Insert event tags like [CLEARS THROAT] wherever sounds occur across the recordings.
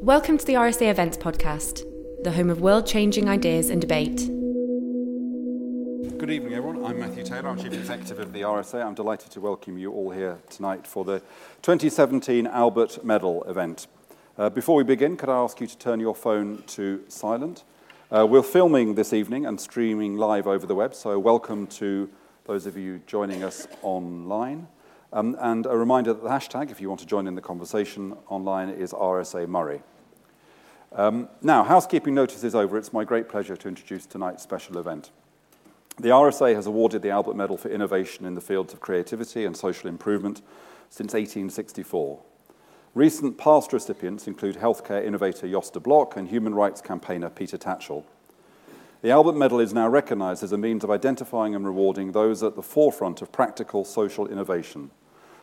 Welcome to the RSA Events Podcast, the home of world changing ideas and debate. Good evening, everyone. I'm Matthew Taylor. I'm Chief Executive of the RSA. I'm delighted to welcome you all here tonight for the 2017 Albert Medal event. Uh, before we begin, could I ask you to turn your phone to silent? Uh, we're filming this evening and streaming live over the web, so welcome to those of you joining us online. Um, and a reminder that the hashtag, if you want to join in the conversation online, is RSA Murray. Um, now, housekeeping notice is over. It's my great pleasure to introduce tonight's special event. The RSA has awarded the Albert Medal for innovation in the fields of creativity and social improvement since 1864. Recent past recipients include healthcare innovator Jos de Blok and human rights campaigner Peter Tatchell. The Albert Medal is now recognized as a means of identifying and rewarding those at the forefront of practical social innovation,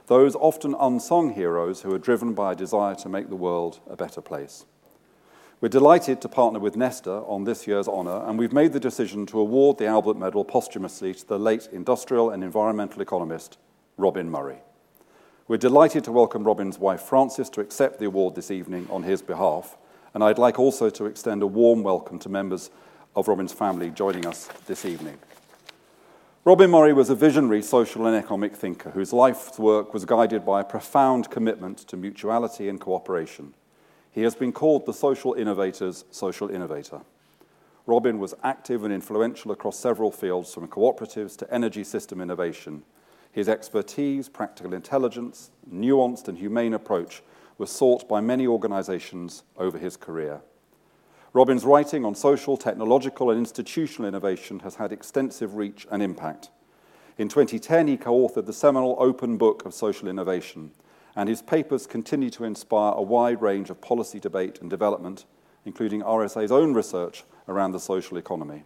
those often unsung heroes who are driven by a desire to make the world a better place. We're delighted to partner with Nesta on this year's honour, and we've made the decision to award the Albert Medal posthumously to the late industrial and environmental economist Robin Murray. We're delighted to welcome Robin's wife Frances to accept the award this evening on his behalf, and I'd like also to extend a warm welcome to members of Robin's family joining us this evening. Robin Murray was a visionary social and economic thinker whose life's work was guided by a profound commitment to mutuality and cooperation. He has been called the social innovator's social innovator. Robin was active and influential across several fields, from cooperatives to energy system innovation. His expertise, practical intelligence, nuanced and humane approach was sought by many organizations over his career. Robin's writing on social, technological, and institutional innovation has had extensive reach and impact. In 2010, he co authored the seminal Open Book of Social Innovation, and his papers continue to inspire a wide range of policy debate and development, including RSA's own research around the social economy.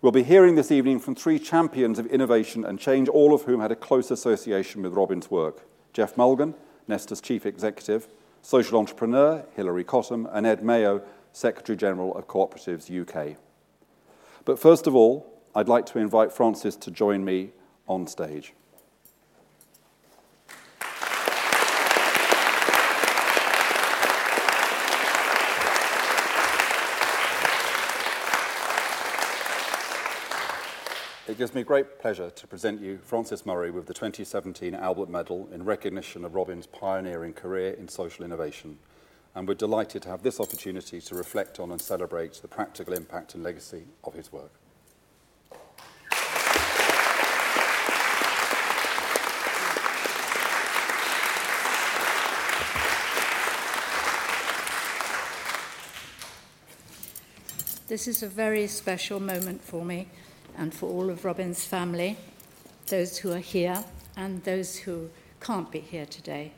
We'll be hearing this evening from three champions of innovation and change, all of whom had a close association with Robin's work Geoff Mulgan, Nesta's chief executive, social entrepreneur Hilary Cottam, and Ed Mayo, Secretary General of Cooperatives UK. But first of all, I'd like to invite Frances to join me on stage. It gives me great pleasure to present you Frances Murray with the 2017 Albert Medal in recognition of Robin's pioneering career in social innovation. And we're delighted to have this opportunity to reflect on and celebrate the practical impact and legacy of his work. This is a very special moment for me and for all of Robin's family, those who are here and those who can't be here today.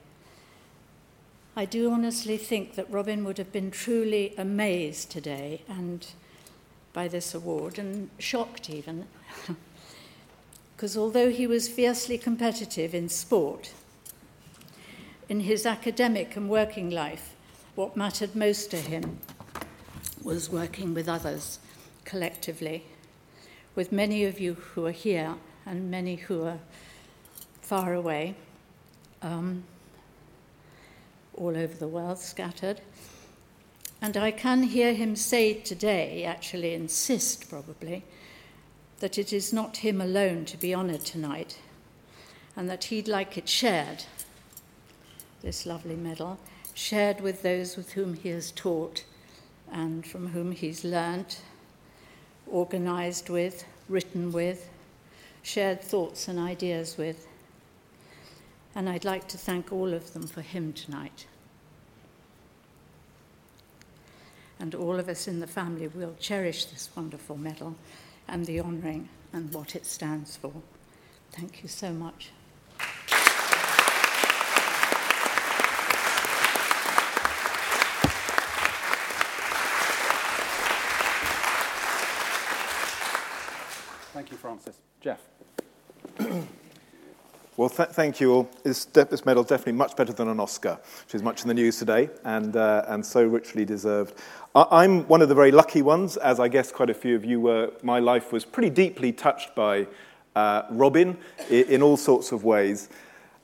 I do honestly think that Robin would have been truly amazed today and by this award and shocked even. [LAUGHS] Because although he was fiercely competitive in sport, in his academic and working life, what mattered most to him was working with others collectively with many of you who are here and many who are far away, um, all over the world, scattered. And I can hear him say today, actually insist probably, that it is not him alone to be honoured tonight, and that he'd like it shared, this lovely medal, shared with those with whom he has taught and from whom he's learnt organised with, written with, shared thoughts and ideas with. And I'd like to thank all of them for him tonight. And all of us in the family will cherish this wonderful medal and the honouring and what it stands for. Thank you so much. Thank you, Frances. Geoff. [CLEARS THROAT] Well, th- thank you all. This, de- this medal is definitely much better than an Oscar, which is much in the news today and, uh, and so richly deserved. I- am one of the very lucky ones, as I guess quite a few of you were. My life was pretty deeply touched by uh, Robin in, in all sorts of ways.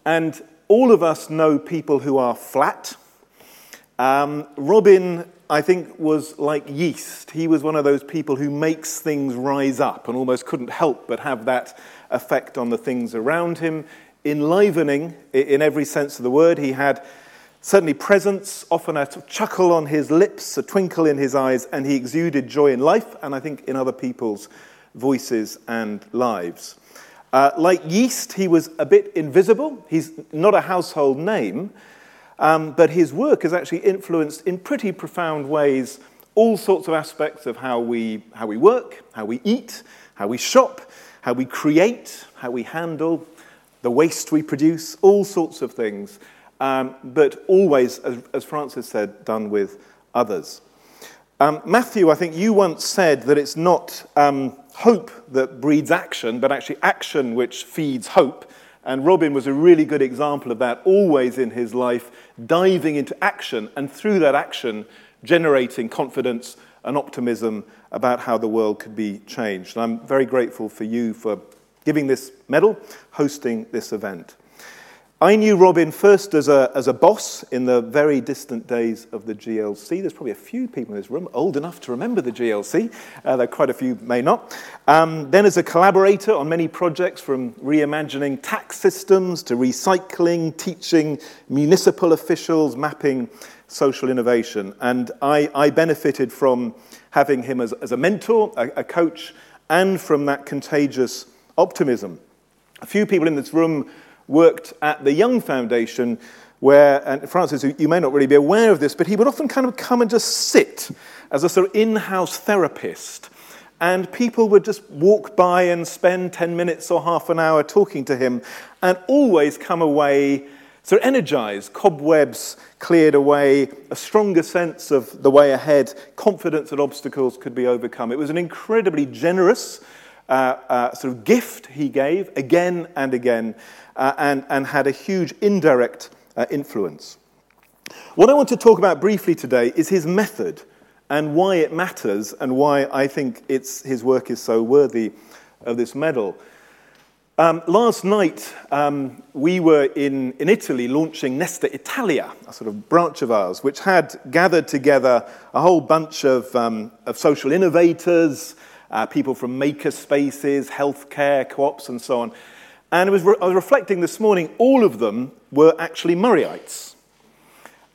And all of us know people who are flat Um, Robin, I think, was like yeast. He was one of those people who makes things rise up and almost couldn't help but have that effect on the things around him. Enlivening in every sense of the word. He had certainly presence, often a chuckle on his lips, a twinkle in his eyes, and he exuded joy in life and I think in other people's voices and lives. Uh, like yeast, he was a bit invisible. He's not a household name, um, but his work has actually influenced in pretty profound ways all sorts of aspects of how we, how we work, how we eat, how we shop, how we create, how we handle the waste we produce, all sorts of things, um, but always, as, as, Frances said, done with others. Um, Matthew, I think you once said that it's not um, hope that breeds action, but actually action which feeds hope. And Robin was a really good example of that, always in his life, diving into action, and through that action, generating confidence and optimism about how the world could be changed. And I'm very grateful for you for giving this medal, hosting this event. I knew Robin first as a, as a boss in the very distant days of the GLC. There's probably a few people in this room old enough to remember the GLC, uh, though quite a few may not. Um, then as a collaborator on many projects from reimagining tax systems to recycling, teaching municipal officials, mapping social innovation. And I, I benefited from having him as, as a mentor, a, a coach, and from that contagious optimism. A few people in this room worked at the Young Foundation, where, and Frances, you may not really be aware of this, but he would often kind of come and just sit as a sort of in house therapist. And people would just walk by and spend 10 minutes or half an hour talking to him and always come away of energized, cobwebs cleared away, a stronger sense of the way ahead, confidence that obstacles could be overcome. It was an incredibly generous uh, uh, sort of gift he gave again and again uh, and, and had a huge indirect uh, influence. What I want to talk about briefly today is his method and why it matters and why I think it's, his work is so worthy of this medal. Um, last night, um, we were in, in Italy launching Nesta Italia, a sort of branch of ours, which had gathered together a whole bunch of, um, of social innovators, uh, people from maker spaces, healthcare, co ops, and so on. And was, re- I was reflecting this morning, all of them were actually Murrayites.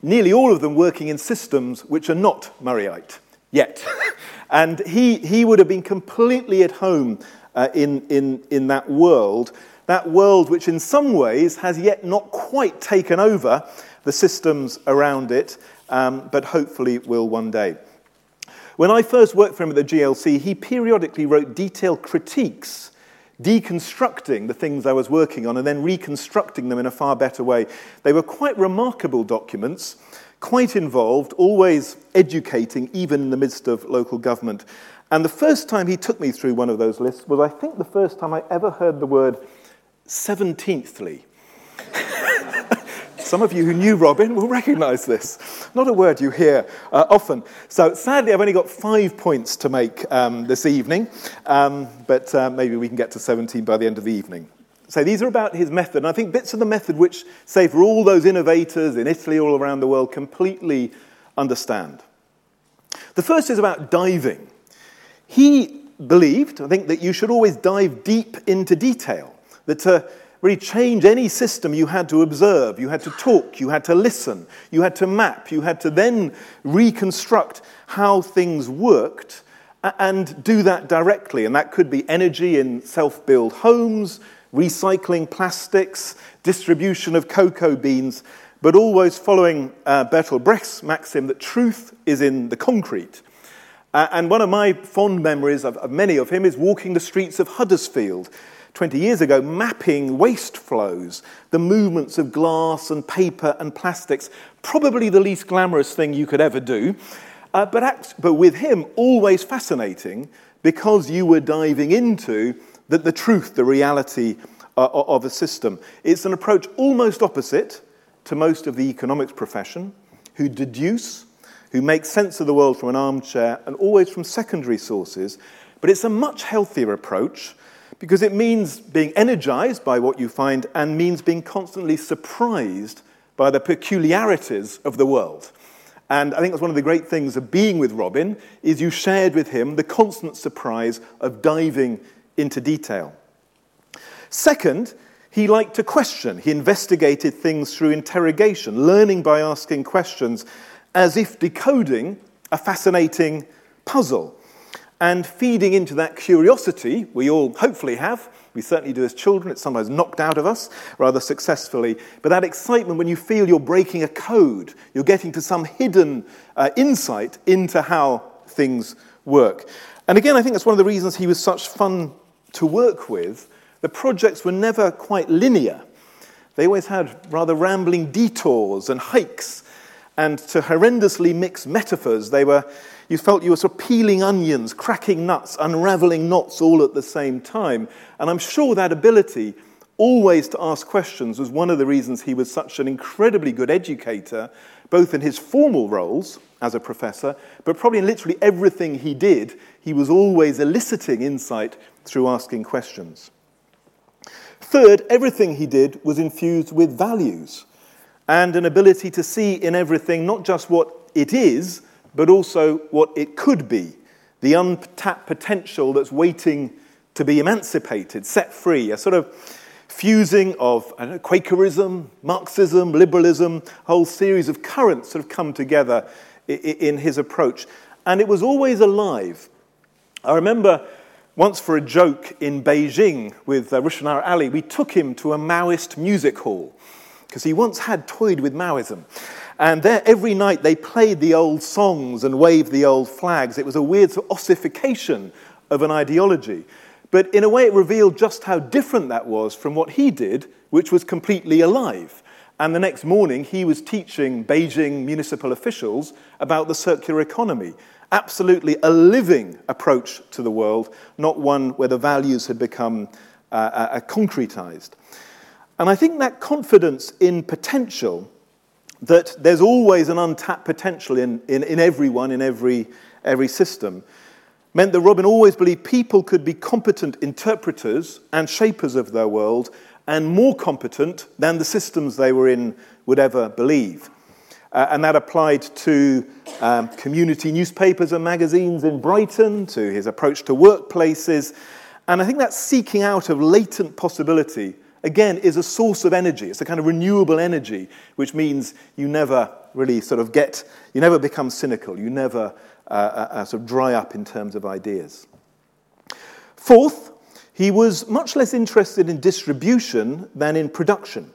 Nearly all of them working in systems which are not Murrayite yet. [LAUGHS] and he, he would have been completely at home uh, in, in, in that world, that world which in some ways has yet not quite taken over the systems around it, um, but hopefully will one day. When I first worked for him at the GLC, he periodically wrote detailed critiques deconstructing the things I was working on and then reconstructing them in a far better way. They were quite remarkable documents, quite involved, always educating, even in the midst of local government. And the first time he took me through one of those lists was, I think, the first time I ever heard the word 17thly. [LAUGHS] Some of you who knew Robin will recognize this. Not a word you hear uh, often. So sadly, I've only got five points to make um, this evening, um, but uh, maybe we can get to 17 by the end of the evening. So these are about his method, and I think bits of the method which, say, for all those innovators in Italy, all around the world, completely understand. The first is about diving. He believed, I think, that you should always dive deep into detail, that to really change any system, you had to observe, you had to talk, you had to listen, you had to map, you had to then reconstruct how things worked and do that directly. And that could be energy in self build homes, recycling plastics, distribution of cocoa beans, but always following uh, Bertolt Brecht's maxim that truth is in the concrete. Uh, and one of my fond memories of, of many of him is walking the streets of Huddersfield 20 years ago, mapping waste flows, the movements of glass and paper and plastics, probably the least glamorous thing you could ever do. Uh, but, act, but with him, always fascinating because you were diving into the, the truth, the reality uh, of a system. It's an approach almost opposite to most of the economics profession, who deduce, who make sense of the world from an armchair and always from secondary sources. But it's a much healthier approach because it means being energized by what you find and means being constantly surprised by the peculiarities of the world. And I think that's one of the great things of being with Robin is you shared with him the constant surprise of diving into detail. Second, he liked to question. He investigated things through interrogation, learning by asking questions as if decoding a fascinating puzzle. And feeding into that curiosity, we all hopefully have, we certainly do as children, it's sometimes knocked out of us rather successfully. But that excitement when you feel you're breaking a code, you're getting to some hidden uh, insight into how things work. And again, I think that's one of the reasons he was such fun to work with the projects were never quite linear. They always had rather rambling detours and hikes, and to horrendously mix metaphors, they were, you felt you were sort of peeling onions, cracking nuts, unraveling knots all at the same time. And I'm sure that ability always to ask questions was one of the reasons he was such an incredibly good educator, both in his formal roles as a professor, but probably in literally everything he did, he was always eliciting insight through asking questions. Third, everything he did was infused with values and an ability to see in everything not just what it is, but also what it could be, the untapped potential that's waiting to be emancipated, set free, a sort of fusing of know, Quakerism, Marxism, liberalism, a whole series of currents sort of come together in his approach. And it was always alive. I remember once, for a joke in Beijing with uh, Rushanara Ali, we took him to a Maoist music hall because he once had toyed with Maoism. And there, every night, they played the old songs and waved the old flags. It was a weird sort of ossification of an ideology. But in a way, it revealed just how different that was from what he did, which was completely alive. And the next morning, he was teaching Beijing municipal officials about the circular economy absolutely a living approach to the world, not one where the values had become uh, uh, uh, concretized. And I think that confidence in potential, that there's always an untapped potential in, in, in everyone, in every, every system, meant that Robin always believed people could be competent interpreters and shapers of their world and more competent than the systems they were in would ever believe. Uh, and that applied to um, community newspapers and magazines in Brighton, to his approach to workplaces. And I think that seeking out of latent possibility, again, is a source of energy. It's a kind of renewable energy, which means you never really sort of get, you never become cynical, you never uh, uh, uh sort of dry up in terms of ideas. Fourth, he was much less interested in distribution than in production.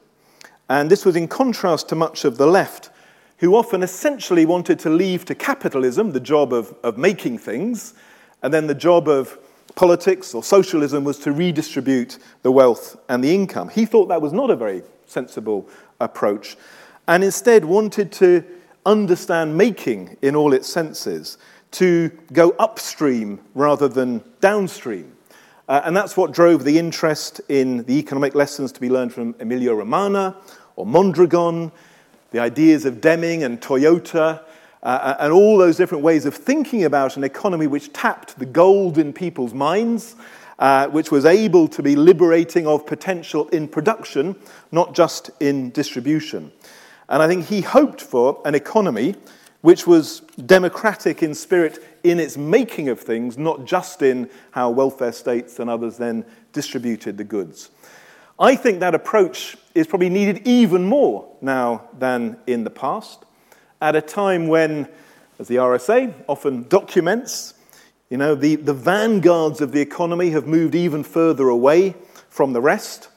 And this was in contrast to much of the left, who often essentially wanted to leave to capitalism the job of, of making things, and then the job of politics or socialism was to redistribute the wealth and the income. He thought that was not a very sensible approach, and instead wanted to understand making in all its senses, to go upstream rather than downstream. Uh, and that's what drove the interest in the economic lessons to be learned from Emilia-Romagna or Mondragon, the ideas of Deming and Toyota, uh, and all those different ways of thinking about an economy which tapped the gold in people's minds, uh, which was able to be liberating of potential in production, not just in distribution. And I think he hoped for an economy which was democratic in spirit in its making of things, not just in how welfare states and others then distributed the goods. I think that approach is probably needed even more now than in the past, at a time when, as the RSA often documents, you know, the, the vanguards of the economy have moved even further away from the rest.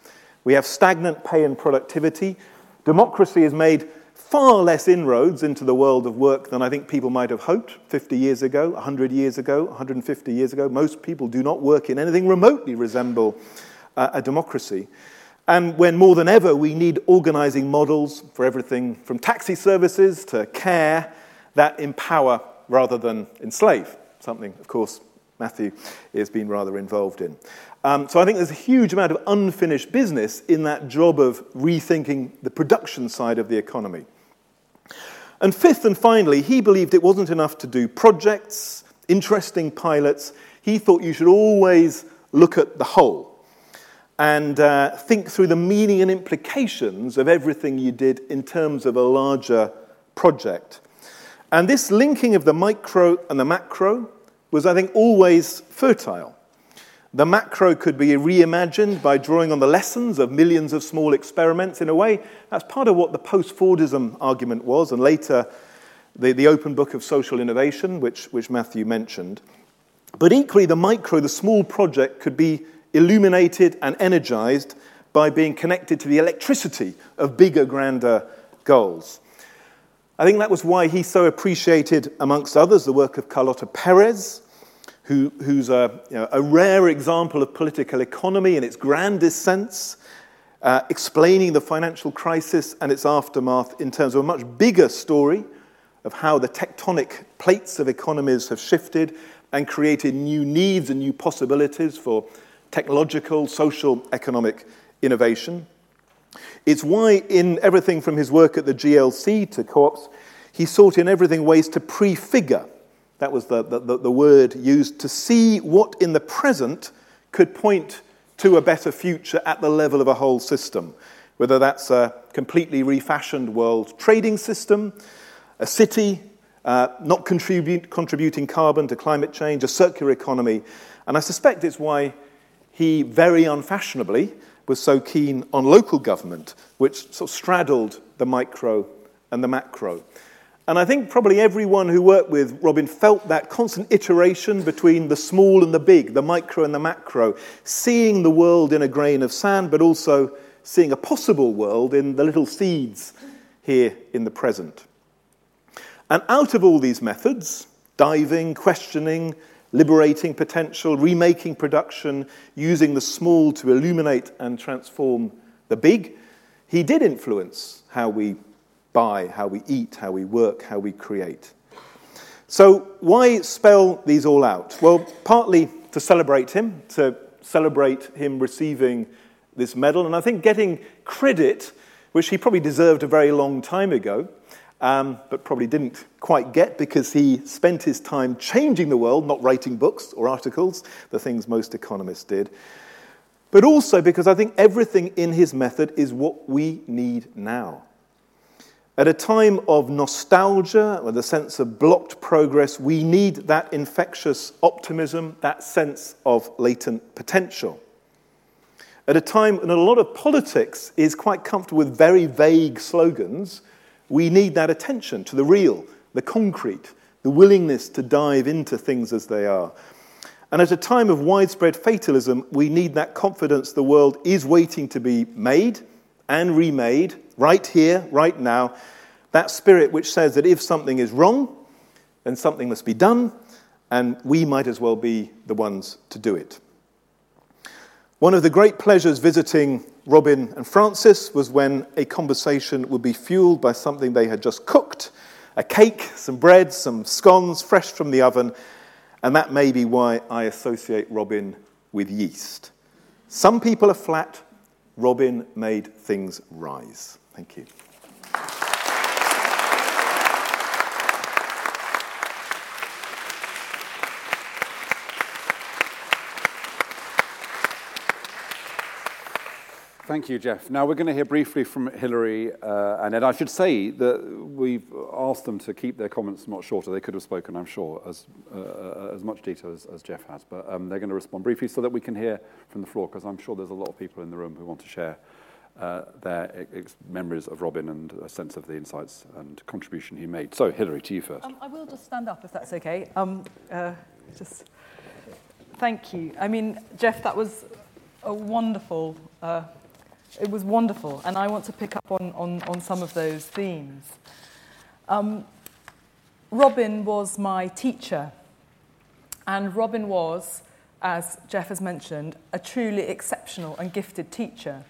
We have stagnant pay and productivity. Democracy has made far less inroads into the world of work than I think people might have hoped 50 years ago, 100 years ago, 150 years ago. Most people do not work in anything remotely resemble uh, a democracy. And when more than ever we need organizing models for everything from taxi services to care that empower rather than enslave, something, of course, Matthew has been rather involved in. Um, so I think there's a huge amount of unfinished business in that job of rethinking the production side of the economy. And fifth and finally, he believed it wasn't enough to do projects, interesting pilots. He thought you should always look at the whole and uh, think through the meaning and implications of everything you did in terms of a larger project. And this linking of the micro and the macro was, I think, always fertile. The macro could be reimagined by drawing on the lessons of millions of small experiments. In a way, that's part of what the post Fordism argument was, and later the, the open book of social innovation, which, which Matthew mentioned. But equally, the micro, the small project, could be illuminated and energized by being connected to the electricity of bigger, grander goals. I think that was why he so appreciated, amongst others, the work of Carlota Perez who, who's a, you know, a, rare example of political economy in its grandest sense, uh, explaining the financial crisis and its aftermath in terms of a much bigger story of how the tectonic plates of economies have shifted and created new needs and new possibilities for technological, social, economic innovation. It's why, in everything from his work at the GLC to co ops, he sought in everything ways to prefigure that was the, the, the word used to see what in the present could point to a better future at the level of a whole system, whether that's a completely refashioned world trading system, a city uh, not contribute, contributing carbon to climate change, a circular economy. And I suspect it's why he very unfashionably was so keen on local government, which sort of straddled the micro and the macro. And I think probably everyone who worked with Robin felt that constant iteration between the small and the big, the micro and the macro, seeing the world in a grain of sand, but also seeing a possible world in the little seeds here in the present. And out of all these methods, diving, questioning, liberating potential, remaking production, using the small to illuminate and transform the big, he did influence how we buy, how we eat, how we work, how we create. So, why spell these all out? Well, partly to celebrate him, to celebrate him receiving this medal, and I think getting credit, which he probably deserved a very long time ago, um, but probably didn't quite get because he spent his time changing the world, not writing books or articles, the things most economists did. But also because I think everything in his method is what we need now. At a time of nostalgia, with a sense of blocked progress, we need that infectious optimism, that sense of latent potential. At a time when a lot of politics is quite comfortable with very vague slogans, we need that attention to the real, the concrete, the willingness to dive into things as they are. And at a time of widespread fatalism, we need that confidence the world is waiting to be made and remade right here, right now. That spirit which says that if something is wrong, then something must be done, and we might as well be the ones to do it. One of the great pleasures visiting Robin and Frances was when a conversation would be fueled by something they had just cooked a cake, some bread, some scones fresh from the oven, and that may be why I associate Robin with yeast. Some people are flat, Robin made things rise. Thank you. Thank you, Geoff. Now we're going to hear briefly from Hilary uh, and Ed. I should say that we've asked them to keep their comments much shorter. They could have spoken, I'm sure, as, uh, uh as much detail as, as Geoff has, but um, they're going to respond briefly so that we can hear from the floor, because I'm sure there's a lot of people in the room who want to share uh, their ex- memories of Robin and a sense of the insights and contribution he made. So, Hilary, to you first. Um, I will just stand up if that's okay. Um, uh, just thank you. I mean, Geoff, that was a wonderful uh, it was wonderful. And I want to pick up on, on, on some of those themes. Um, Robin was my teacher. And Robin was, as Jeff has mentioned, a truly exceptional and gifted teacher.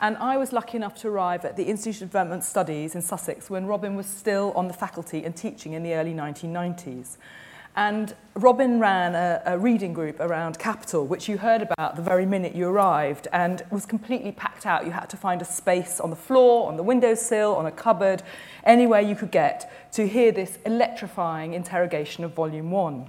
And I was lucky enough to arrive at the Institute of Development Studies in Sussex when Robin was still on the faculty and teaching in the early 1990s. And Robin ran a, a reading group around Capital, which you heard about the very minute you arrived, and was completely packed out. You had to find a space on the floor, on the windowsill, on a cupboard, anywhere you could get to hear this electrifying interrogation of Volume 1.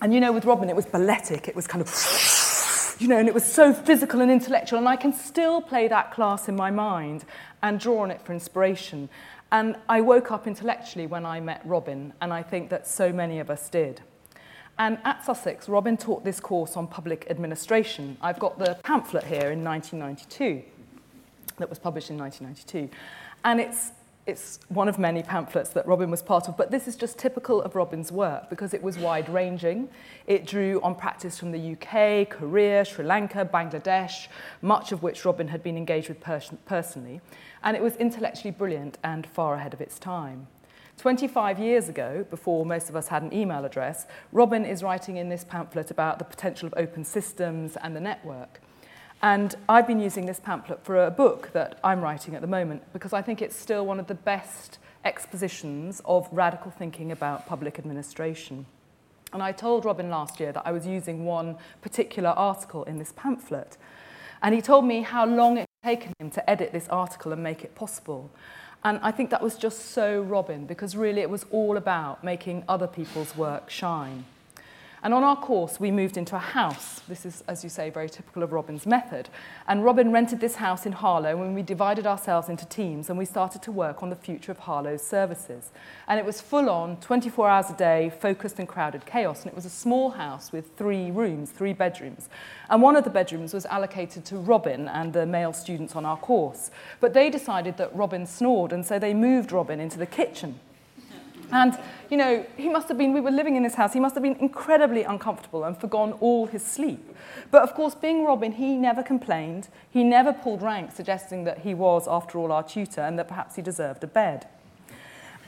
And you know, with Robin, it was balletic. It was kind of, you know, and it was so physical and intellectual. And I can still play that class in my mind and draw on it for inspiration. And I woke up intellectually when I met Robin, and I think that so many of us did. And at Sussex, Robin taught this course on public administration. I've got the pamphlet here in 1992, that was published in 1992. And it's, it's one of many pamphlets that Robin was part of, but this is just typical of Robin's work because it was wide ranging. It drew on practice from the UK, Korea, Sri Lanka, Bangladesh, much of which Robin had been engaged with pers- personally and it was intellectually brilliant and far ahead of its time. 25 years ago, before most of us had an email address, Robin is writing in this pamphlet about the potential of open systems and the network. And I've been using this pamphlet for a book that I'm writing at the moment because I think it's still one of the best expositions of radical thinking about public administration. And I told Robin last year that I was using one particular article in this pamphlet. And he told me how long it taken him to edit this article and make it possible. And I think that was just so Robin, because really it was all about making other people's work shine. And on our course, we moved into a house. This is, as you say, very typical of Robin's method. And Robin rented this house in Harlow when we divided ourselves into teams and we started to work on the future of Harlow's services. And it was full on, 24 hours a day, focused and crowded chaos. And it was a small house with three rooms, three bedrooms. And one of the bedrooms was allocated to Robin and the male students on our course. But they decided that Robin snored, and so they moved Robin into the kitchen. And, you know, he must have been, we were living in this house, he must have been incredibly uncomfortable and forgone all his sleep. But of course, being Robin, he never complained. He never pulled rank, suggesting that he was, after all, our tutor and that perhaps he deserved a bed.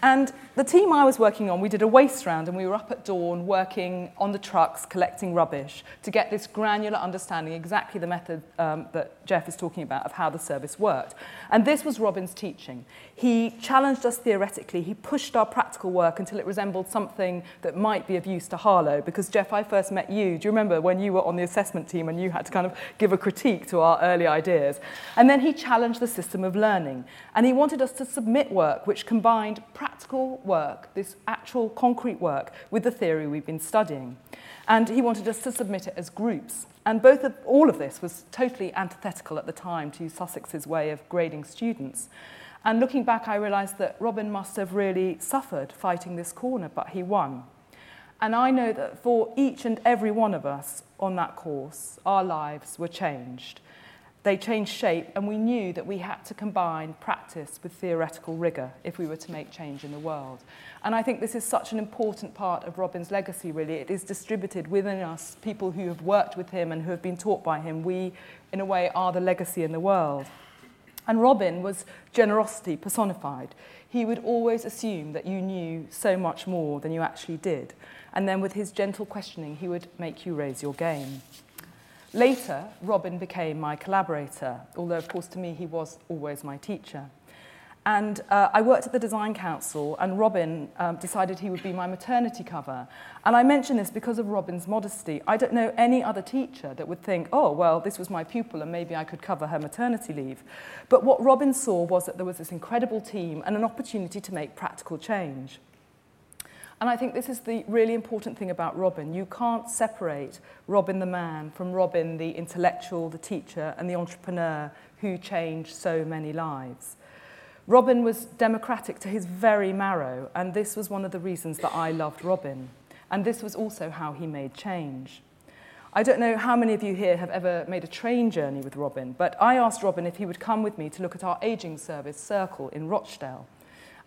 And the team I was working on, we did a waste round and we were up at dawn working on the trucks, collecting rubbish to get this granular understanding, exactly the method um, that Geoff is talking about of how the service worked. And this was Robin's teaching. He challenged us theoretically. He pushed our practical work until it resembled something that might be of use to Harlow. Because, Jeff, I first met you. Do you remember when you were on the assessment team and you had to kind of give a critique to our early ideas? And then he challenged the system of learning. And he wanted us to submit work which combined practical work, this actual concrete work, with the theory we've been studying. And he wanted us to submit it as groups. And both of, all of this was totally antithetical at the time to Sussex's way of grading students. And looking back, I realised that Robin must have really suffered fighting this corner, but he won. And I know that for each and every one of us on that course, our lives were changed. They changed shape, and we knew that we had to combine practice with theoretical rigour if we were to make change in the world. And I think this is such an important part of Robin's legacy, really. It is distributed within us, people who have worked with him and who have been taught by him. We, in a way, are the legacy in the world. And Robin was generosity personified. He would always assume that you knew so much more than you actually did. And then with his gentle questioning, he would make you raise your game. Later, Robin became my collaborator, although, of course, to me, he was always my teacher. And uh, I worked at the Design Council, and Robin um, decided he would be my maternity cover. And I mention this because of Robin's modesty. I don't know any other teacher that would think, oh, well, this was my pupil, and maybe I could cover her maternity leave. But what Robin saw was that there was this incredible team and an opportunity to make practical change. And I think this is the really important thing about Robin. You can't separate Robin the man from Robin the intellectual, the teacher, and the entrepreneur who changed so many lives. Robin was democratic to his very marrow, and this was one of the reasons that I loved Robin. And this was also how he made change. I don't know how many of you here have ever made a train journey with Robin, but I asked Robin if he would come with me to look at our ageing service Circle in Rochdale.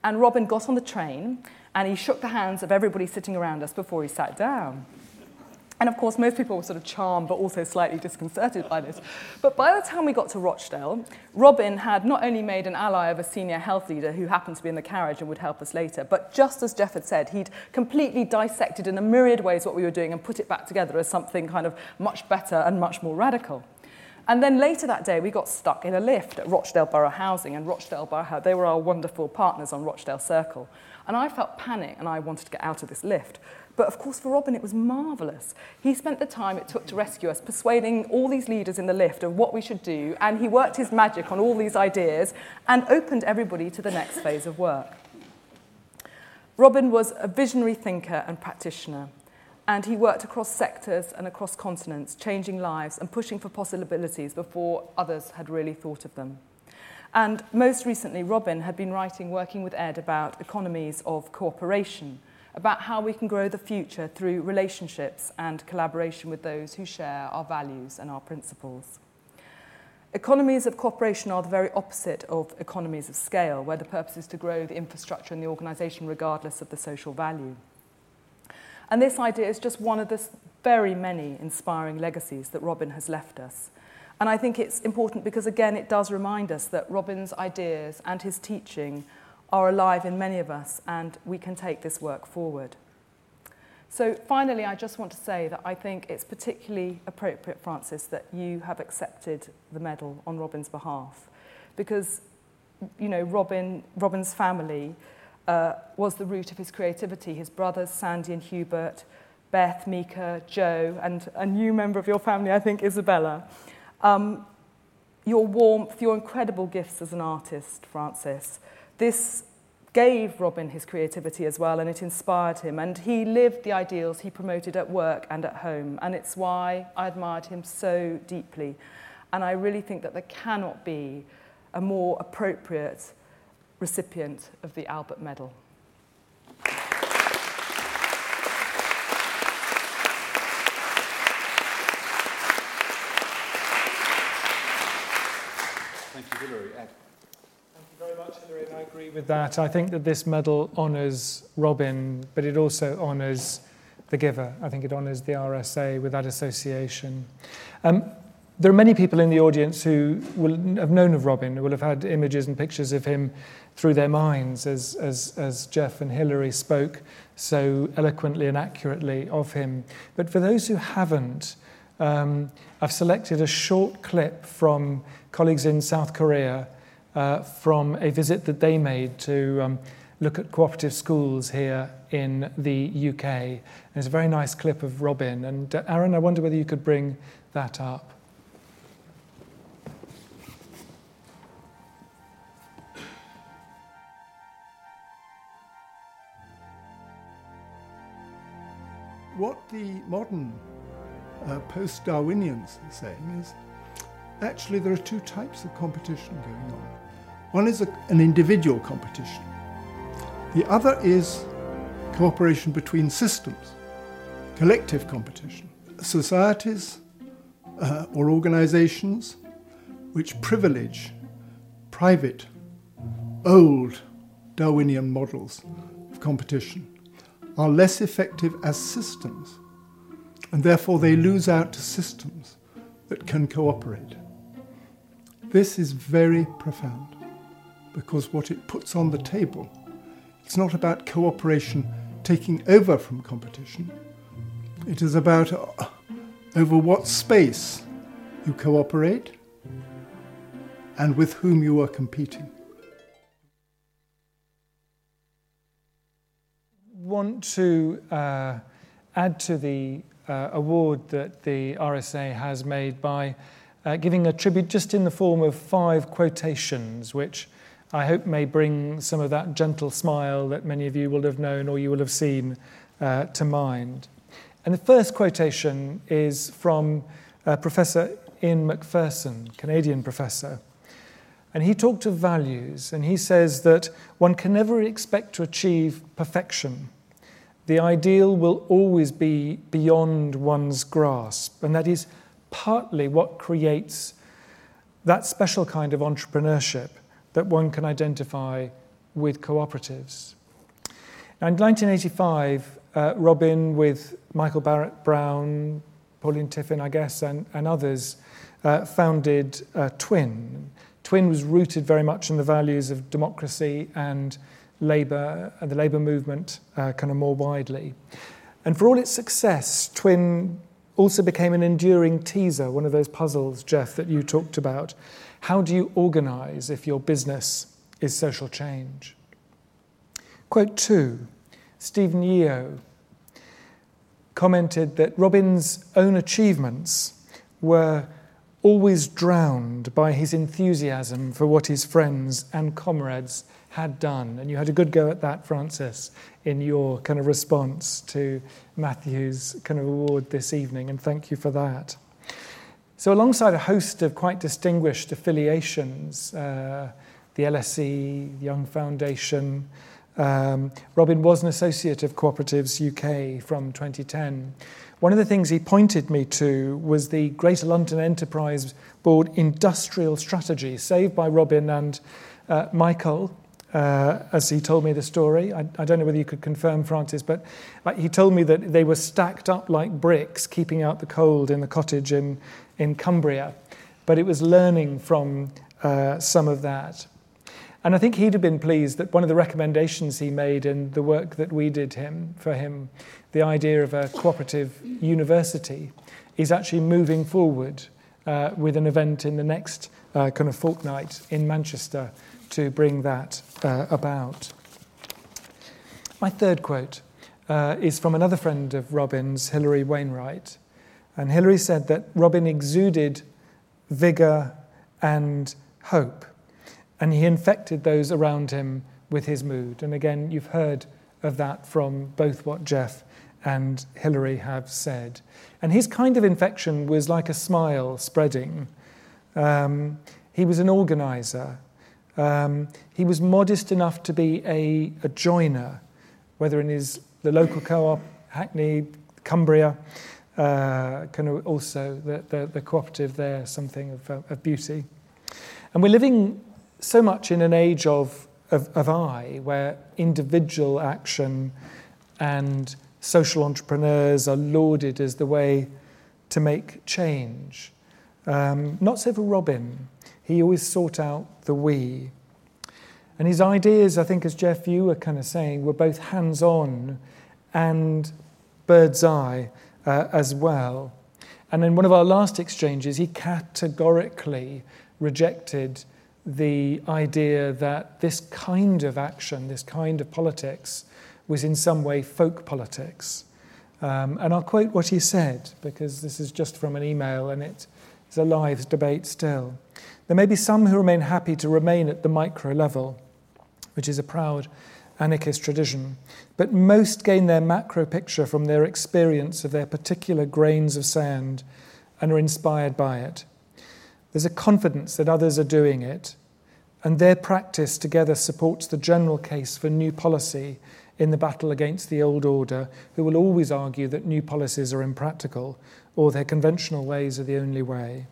And Robin got on the train and he shook the hands of everybody sitting around us before he sat down. And of course, most people were sort of charmed but also slightly disconcerted by this. But by the time we got to Rochdale, Robin had not only made an ally of a senior health leader who happened to be in the carriage and would help us later, but just as Jeff had said, he'd completely dissected in a myriad ways what we were doing and put it back together as something kind of much better and much more radical. And then later that day, we got stuck in a lift at Rochdale Borough Housing and Rochdale Borough They were our wonderful partners on Rochdale Circle. And I felt panic and I wanted to get out of this lift. But of course, for Robin, it was marvellous. He spent the time it took to rescue us, persuading all these leaders in the lift of what we should do, and he worked his magic on all these ideas and opened everybody to the next phase of work. Robin was a visionary thinker and practitioner, and he worked across sectors and across continents, changing lives and pushing for possibilities before others had really thought of them. And most recently, Robin had been writing, working with Ed, about economies of cooperation, about how we can grow the future through relationships and collaboration with those who share our values and our principles. Economies of cooperation are the very opposite of economies of scale, where the purpose is to grow the infrastructure and the organisation regardless of the social value. And this idea is just one of the very many inspiring legacies that Robin has left us. And I think it's important because, again, it does remind us that Robin's ideas and his teaching are alive in many of us and we can take this work forward. So finally, I just want to say that I think it's particularly appropriate, Francis, that you have accepted the medal on Robin's behalf because, you know, Robin, Robin's family uh, was the root of his creativity. His brothers, Sandy and Hubert, Beth, Mika, Joe, and a new member of your family, I think, Isabella. Um, your warmth, your incredible gifts as an artist, Francis. This gave Robin his creativity as well, and it inspired him. And he lived the ideals he promoted at work and at home. And it's why I admired him so deeply. And I really think that there cannot be a more appropriate recipient of the Albert Medal. And I agree with that. I think that this medal honours Robin, but it also honours the giver. I think it honours the RSA with that association. Um, there are many people in the audience who will have known of Robin, who will have had images and pictures of him through their minds as, as, as Geoff and Hilary spoke so eloquently and accurately of him. But for those who haven't, um, I've selected a short clip from colleagues in South Korea uh, from a visit that they made to um, look at cooperative schools here in the UK. And it's a very nice clip of Robin. And uh, Aaron, I wonder whether you could bring that up. What the modern uh, post Darwinians are saying is actually there are two types of competition going on. One is a, an individual competition, the other is cooperation between systems, collective competition. Societies uh, or organizations which privilege private, old Darwinian models of competition are less effective as systems, and therefore they lose out to systems that can cooperate. This is very profound because what it puts on the table, it's not about cooperation taking over from competition. It is about uh, over what space you cooperate and with whom you are competing. Want to uh, add to the uh, award that the RSA has made by uh, giving a tribute just in the form of five quotations, which I hope may bring some of that gentle smile that many of you will have known or you will have seen uh, to mind. And the first quotation is from uh, Professor Ian Macpherson, Canadian professor. And he talked of values, and he says that one can never expect to achieve perfection. The ideal will always be beyond one's grasp, and that is partly what creates that special kind of entrepreneurship that one can identify with cooperatives. Now, in 1985, uh, Robin, with Michael Barratt Brown, Pauline Tiffin, I guess, and, and others, uh, founded uh, Twin. Twin was rooted very much in the values of democracy and labour, and the labour movement uh, kind of more widely. And for all its success, Twin also became an enduring teaser, one of those puzzles, Geoff, that you talked about. How do you organize if your business is social change? Quote two Stephen Yeo commented that Robin's own achievements were always drowned by his enthusiasm for what his friends and comrades had done. And you had a good go at that, Frances, in your kind of response to Matthew's kind of award this evening, and thank you for that. So, alongside a host of quite distinguished affiliations, uh, the LSE, the Young Foundation. Um, Robin was an associate of Cooperatives UK from 2010. One of the things he pointed me to was the Greater London Enterprise Board industrial strategy, saved by Robin and uh, Michael, uh, as he told me the story. I, I don't know whether you could confirm, Francis, but like, he told me that they were stacked up like bricks, keeping out the cold in the cottage in, in Cumbria. But it was learning from uh, some of that. And I think he'd have been pleased that one of the recommendations he made in the work that we did him for him, the idea of a cooperative university, is actually moving forward uh, with an event in the next uh, kind of fortnight in Manchester to bring that uh, about. My third quote uh, is from another friend of Robin's, Hilary Wainwright. And Hilary said that Robin exuded vigour and hope, and he infected those around him with his mood. And again, you've heard of that from both what Geoff and Hilary have said. And his kind of infection was like a smile spreading. Um, he was an organizer. Um, he was modest enough to be a, a joiner, whether in his the local co-op, Hackney, Cumbria, uh, kind of also the, the, the, cooperative there, something of, uh, of beauty. And we're living so much in an age of, of, of I, where individual action and social entrepreneurs are lauded as the way to make change. Um, not so for Robin. He always sought out the we. And his ideas, I think, as Geoff, you were kind of saying, were both hands on and bird's eye uh, as well. And in one of our last exchanges, he categorically rejected the idea that this kind of action, this kind of politics, was in some way folk politics. Um, and I'll quote what he said, because this is just from an email and it is a live debate still. There may be some who remain happy to remain at the micro level, which is a proud anarchist tradition, but most gain their macro picture from their experience of their particular grains of sand and are inspired by it. There's a confidence that others are doing it, and their practice together supports the general case for new policy in the battle against the old order, who will always argue that new policies are impractical or their conventional ways are the only way.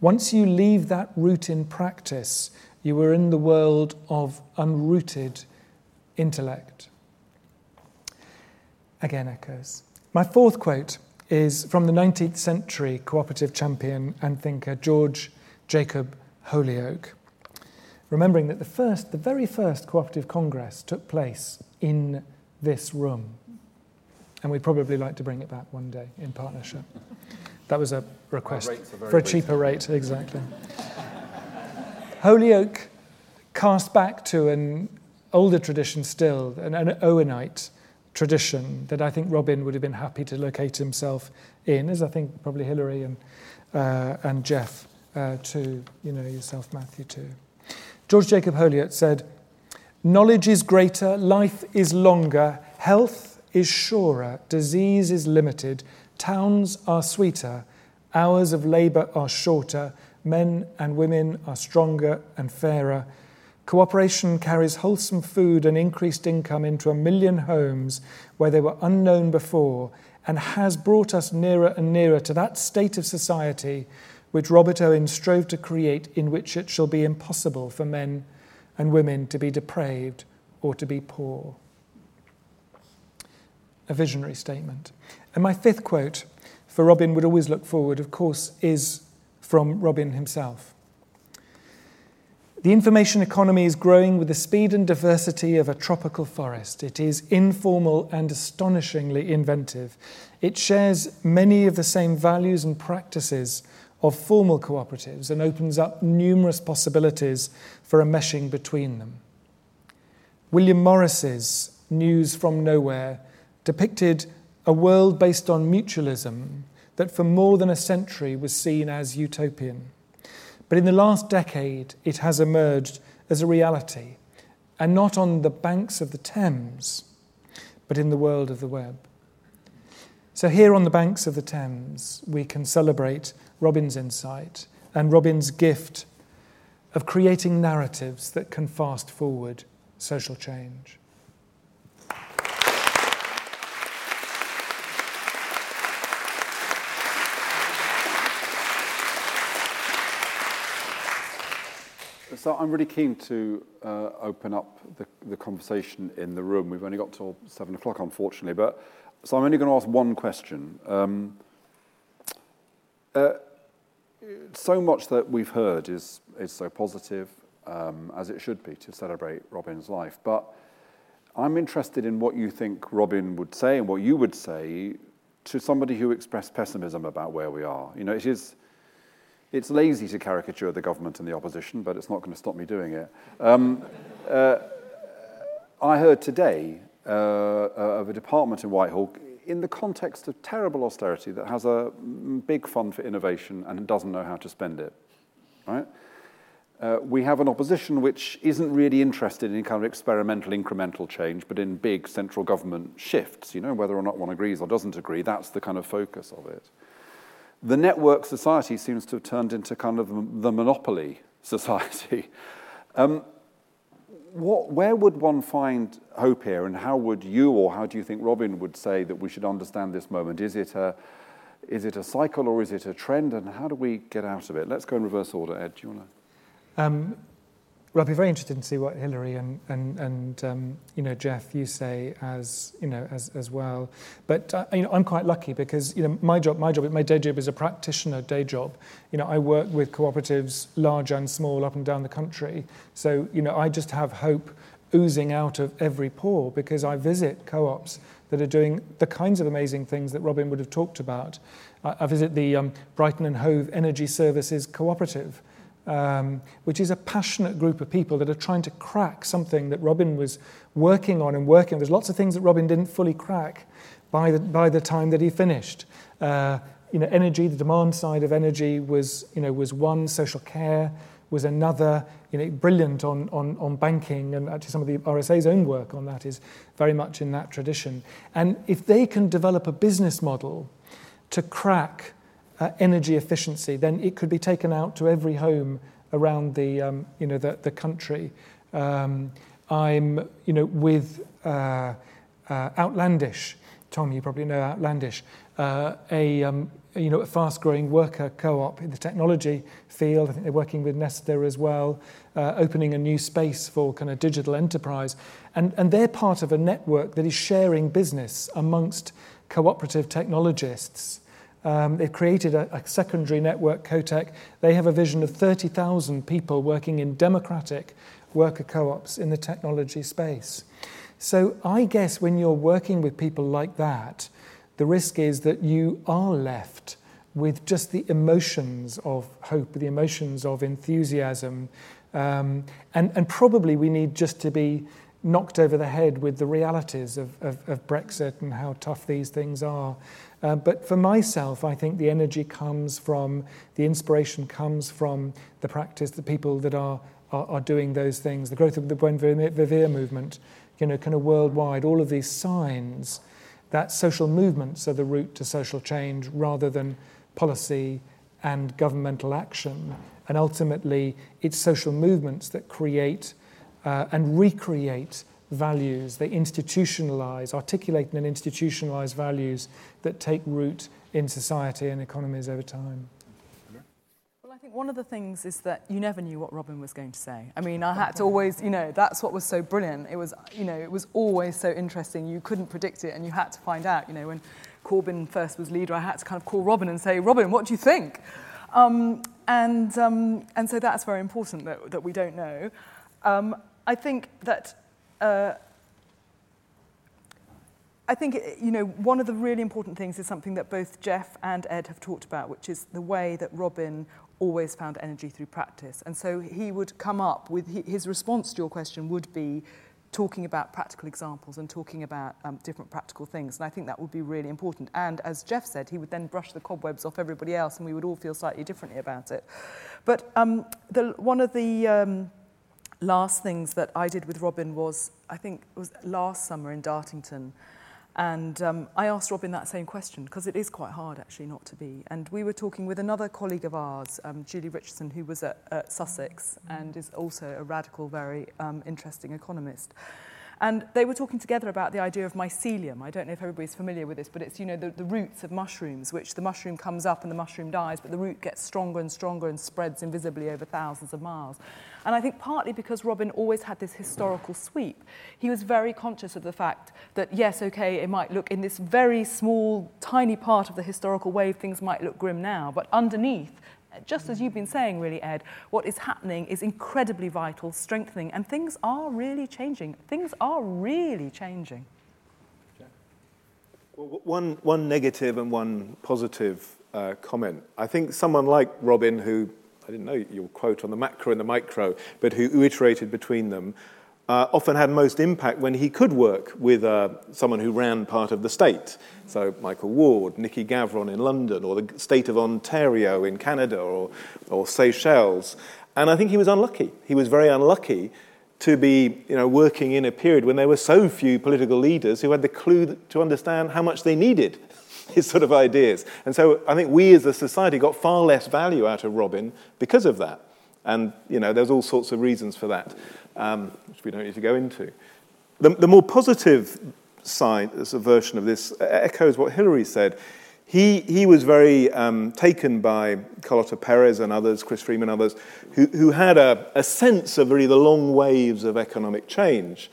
Once you leave that root in practice, you are in the world of unrooted intellect. Again, echoes. My fourth quote is from the 19th century cooperative champion and thinker George Jacob Holyoake remembering that the first, the very first cooperative congress took place in this room. And we'd probably like to bring it back one day in partnership. That was a request for a cheaper rate, exactly. Holyoake cast back to an older tradition still, an, an Owenite tradition that I think Robin would have been happy to locate himself in, as I think probably Hilary and, uh, and Geoff uh, too, you know, yourself, Matthew too. George Jacob Holyoake said, Knowledge is greater, life is longer, health is surer, disease is limited, towns are sweeter, hours of labour are shorter, men and women are stronger and fairer. Cooperation carries wholesome food and increased income into a million homes where they were unknown before and has brought us nearer and nearer to that state of society which Robert Owen strove to create, in which it shall be impossible for men and women to be depraved or to be poor. A visionary statement. And my fifth quote for Robin would always look forward, of course, is from Robin himself. The information economy is growing with the speed and diversity of a tropical forest. It is informal and astonishingly inventive. It shares many of the same values and practices of formal cooperatives and opens up numerous possibilities for a meshing between them. William Morris's News from Nowhere depicted a world based on mutualism that for more than a century was seen as utopian. But in the last decade, it has emerged as a reality, and not on the banks of the Thames, but in the world of the web. So, here on the banks of the Thames, we can celebrate Robin's insight and Robin's gift of creating narratives that can fast forward social change. So I'm really keen to uh, open up the, the conversation in the room. We've only got till seven o'clock, unfortunately, but so I'm only going to ask one question. Um, uh, so much that we've heard is, is so positive, um, as it should be, to celebrate Robin's life. But I'm interested in what you think Robin would say and what you would say to somebody who expressed pessimism about where we are. You know, it is, it's lazy to caricature the government and the opposition, but it's not going to stop me doing it. Um, uh, I heard today uh, of a department in Whitehall in the context of terrible austerity that has a big fund for innovation and doesn't know how to spend it. Right? Uh, we have an opposition which isn't really interested in kind of experimental, incremental change, but in big central government shifts. You know, whether or not one agrees or doesn't agree, that's the kind of focus of it. The network society seems to have turned into kind of the monopoly society. [LAUGHS] Um, what, where would one find hope here, and how would you, or how do you think Robin would say that we should understand this moment? Is it a, is it a cycle or is it a trend, and how do we get out of it? Let's go in reverse order. Ed, do you want to? Um, Well, I'd be very interested to see what Hillary and and and um, you know Jeff, you say as you know as as well. But uh, you know, I'm quite lucky because you know my job, my job, my day job is a practitioner day job. You know, I work with cooperatives, large and small, up and down the country. So you know, I just have hope oozing out of every pore because I visit co-ops that are doing the kinds of amazing things that Robin would have talked about. I, I visit the um, Brighton and Hove Energy Services Cooperative um, which is a passionate group of people that are trying to crack something that Robin was working on and working on. There's lots of things that Robin didn't fully crack by the, by the time that he finished. Uh, you know, energy, the demand side of energy was, you know, was one, social care was another, you know, brilliant on, on, on banking, and actually some of the RSA's own work on that is very much in that tradition. And if they can develop a business model to crack uh, energy efficiency, then it could be taken out to every home around the, um, you know, the, the country. Um, I'm, you know, with uh, uh, Outlandish, Tom, you probably know Outlandish, uh, a, um, you know, a fast-growing worker co-op in the technology field. I think they're working with Nesta as well, uh, opening a new space for kind of digital enterprise. And, and they're part of a network that is sharing business amongst cooperative technologists um, they've created a, a secondary network, CoTech. They have a vision of 30,000 people working in democratic worker co-ops in the technology space. So I guess when you're working with people like that, the risk is that you are left with just the emotions of hope, the emotions of enthusiasm. Um, and, and probably we need just to be knocked over the head with the realities of, of, of Brexit and how tough these things are. Uh, but for myself, I think the energy comes from, the inspiration comes from the practice, the people that are, are, are doing those things, the growth of the Buen Vivir movement, you know, kind of worldwide, all of these signs that social movements are the route to social change rather than policy and governmental action. And ultimately, it's social movements that create uh, and recreate values. They institutionalize, articulate and institutionalize values that take root in society and economies over time. Well, I think one of the things is that you never knew what Robin was going to say. I mean, I had to [LAUGHS] always, you know, that's what was so brilliant. It was, you know, it was always so interesting. You couldn't predict it and you had to find out. You know, when Corbyn first was leader, I had to kind of call Robin and say, Robin, what do you think? Um, and, um, and so that's very important that, that we don't know. Um, I think that uh, I think you know one of the really important things is something that both Jeff and Ed have talked about, which is the way that Robin always found energy through practice. And so he would come up with his response to your question would be talking about practical examples and talking about um, different practical things. And I think that would be really important. And as Jeff said, he would then brush the cobwebs off everybody else and we would all feel slightly differently about it. But um, the, one of the um, last things that I did with Robin was, I think it was last summer in Dartington. And um, I asked Robin that same question because it is quite hard actually not to be. And we were talking with another colleague of ours, um, Julie Richardson, who was at, at Sussex mm. and is also a radical, very um, interesting economist. And they were talking together about the idea of mycelium. I don't know if everybody's familiar with this, but it's, you know, the, the roots of mushrooms, which the mushroom comes up and the mushroom dies, but the root gets stronger and stronger and spreads invisibly over thousands of miles. And I think partly because Robin always had this historical sweep, he was very conscious of the fact that, yes, okay, it might look in this very small, tiny part of the historical wave, things might look grim now, but underneath, just as you've been saying, really, Ed, what is happening is incredibly vital, strengthening, and things are really changing. Things are really changing. Well, one, one negative and one positive uh, comment. I think someone like Robin, who I didn't know your quote on the macro and the micro, but who iterated between them, uh, often had most impact when he could work with uh, someone who ran part of the state. So Michael Ward, Nicky Gavron in London, or the state of Ontario in Canada, or, or Seychelles. And I think he was unlucky. He was very unlucky to be you know, working in a period when there were so few political leaders who had the clue to understand how much they needed [LAUGHS] his sort of ideas. And so I think we as a society got far less value out of Robin because of that. And, you know, there's all sorts of reasons for that um, which we don't need to go into. The, the more positive side, as a version of this, echoes what Hilary said. He, he was very um, taken by Carlota Perez and others, Chris Freeman and others, who, who had a, a sense of really the long waves of economic change.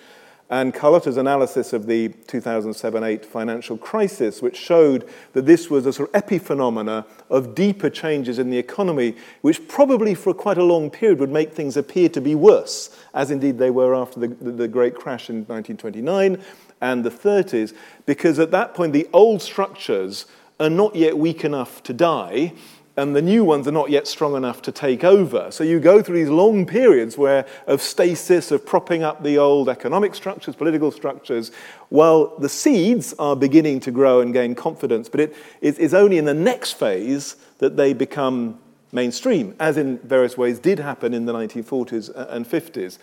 And Carlota's analysis of the 2007 8 financial crisis, which showed that this was a sort of epiphenomena of deeper changes in the economy, which probably for quite a long period would make things appear to be worse, as indeed they were after the, the, the great crash in 1929 and the 30s, because at that point the old structures are not yet weak enough to die and the new ones are not yet strong enough to take over. So you go through these long periods where of stasis, of propping up the old economic structures, political structures, while the seeds are beginning to grow and gain confidence. But it is only in the next phase that they become mainstream, as in various ways did happen in the 1940s and 50s.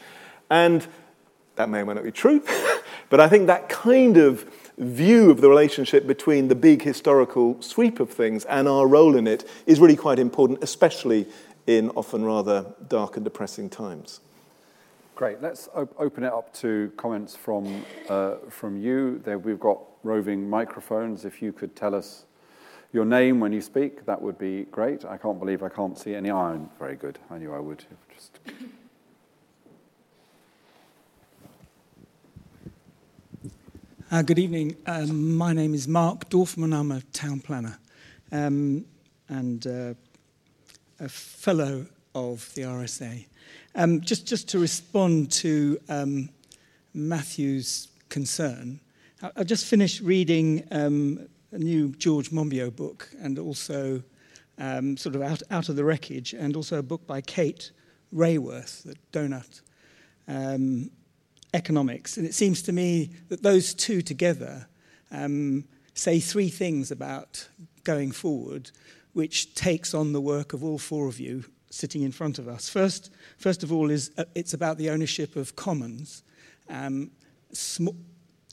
And that may or may not be true, [LAUGHS] but I think that kind of view of the relationship between the big historical sweep of things and our role in it is really quite important, especially in often rather dark and depressing times. Great. Let's op- open it up to comments from, uh, from you. There, we've got roving microphones. If you could tell us your name when you speak, that would be great. I can't believe I can't see any. Oh, very good. I knew I would. Just Uh, good evening. Um, my name is Mark Dorfman. I'm a town planner um, and uh, a fellow of the RSA. Um, just, just to respond to um, Matthew's concern, I, I just finished reading um, a new George Monbiot book and also um, sort of out, out of the wreckage, and also a book by Kate Raworth, The Doughnut. Economics. And it seems to me that those two together um, say three things about going forward, which takes on the work of all four of you sitting in front of us. First, first of all, is uh, it's about the ownership of commons. Um, sm-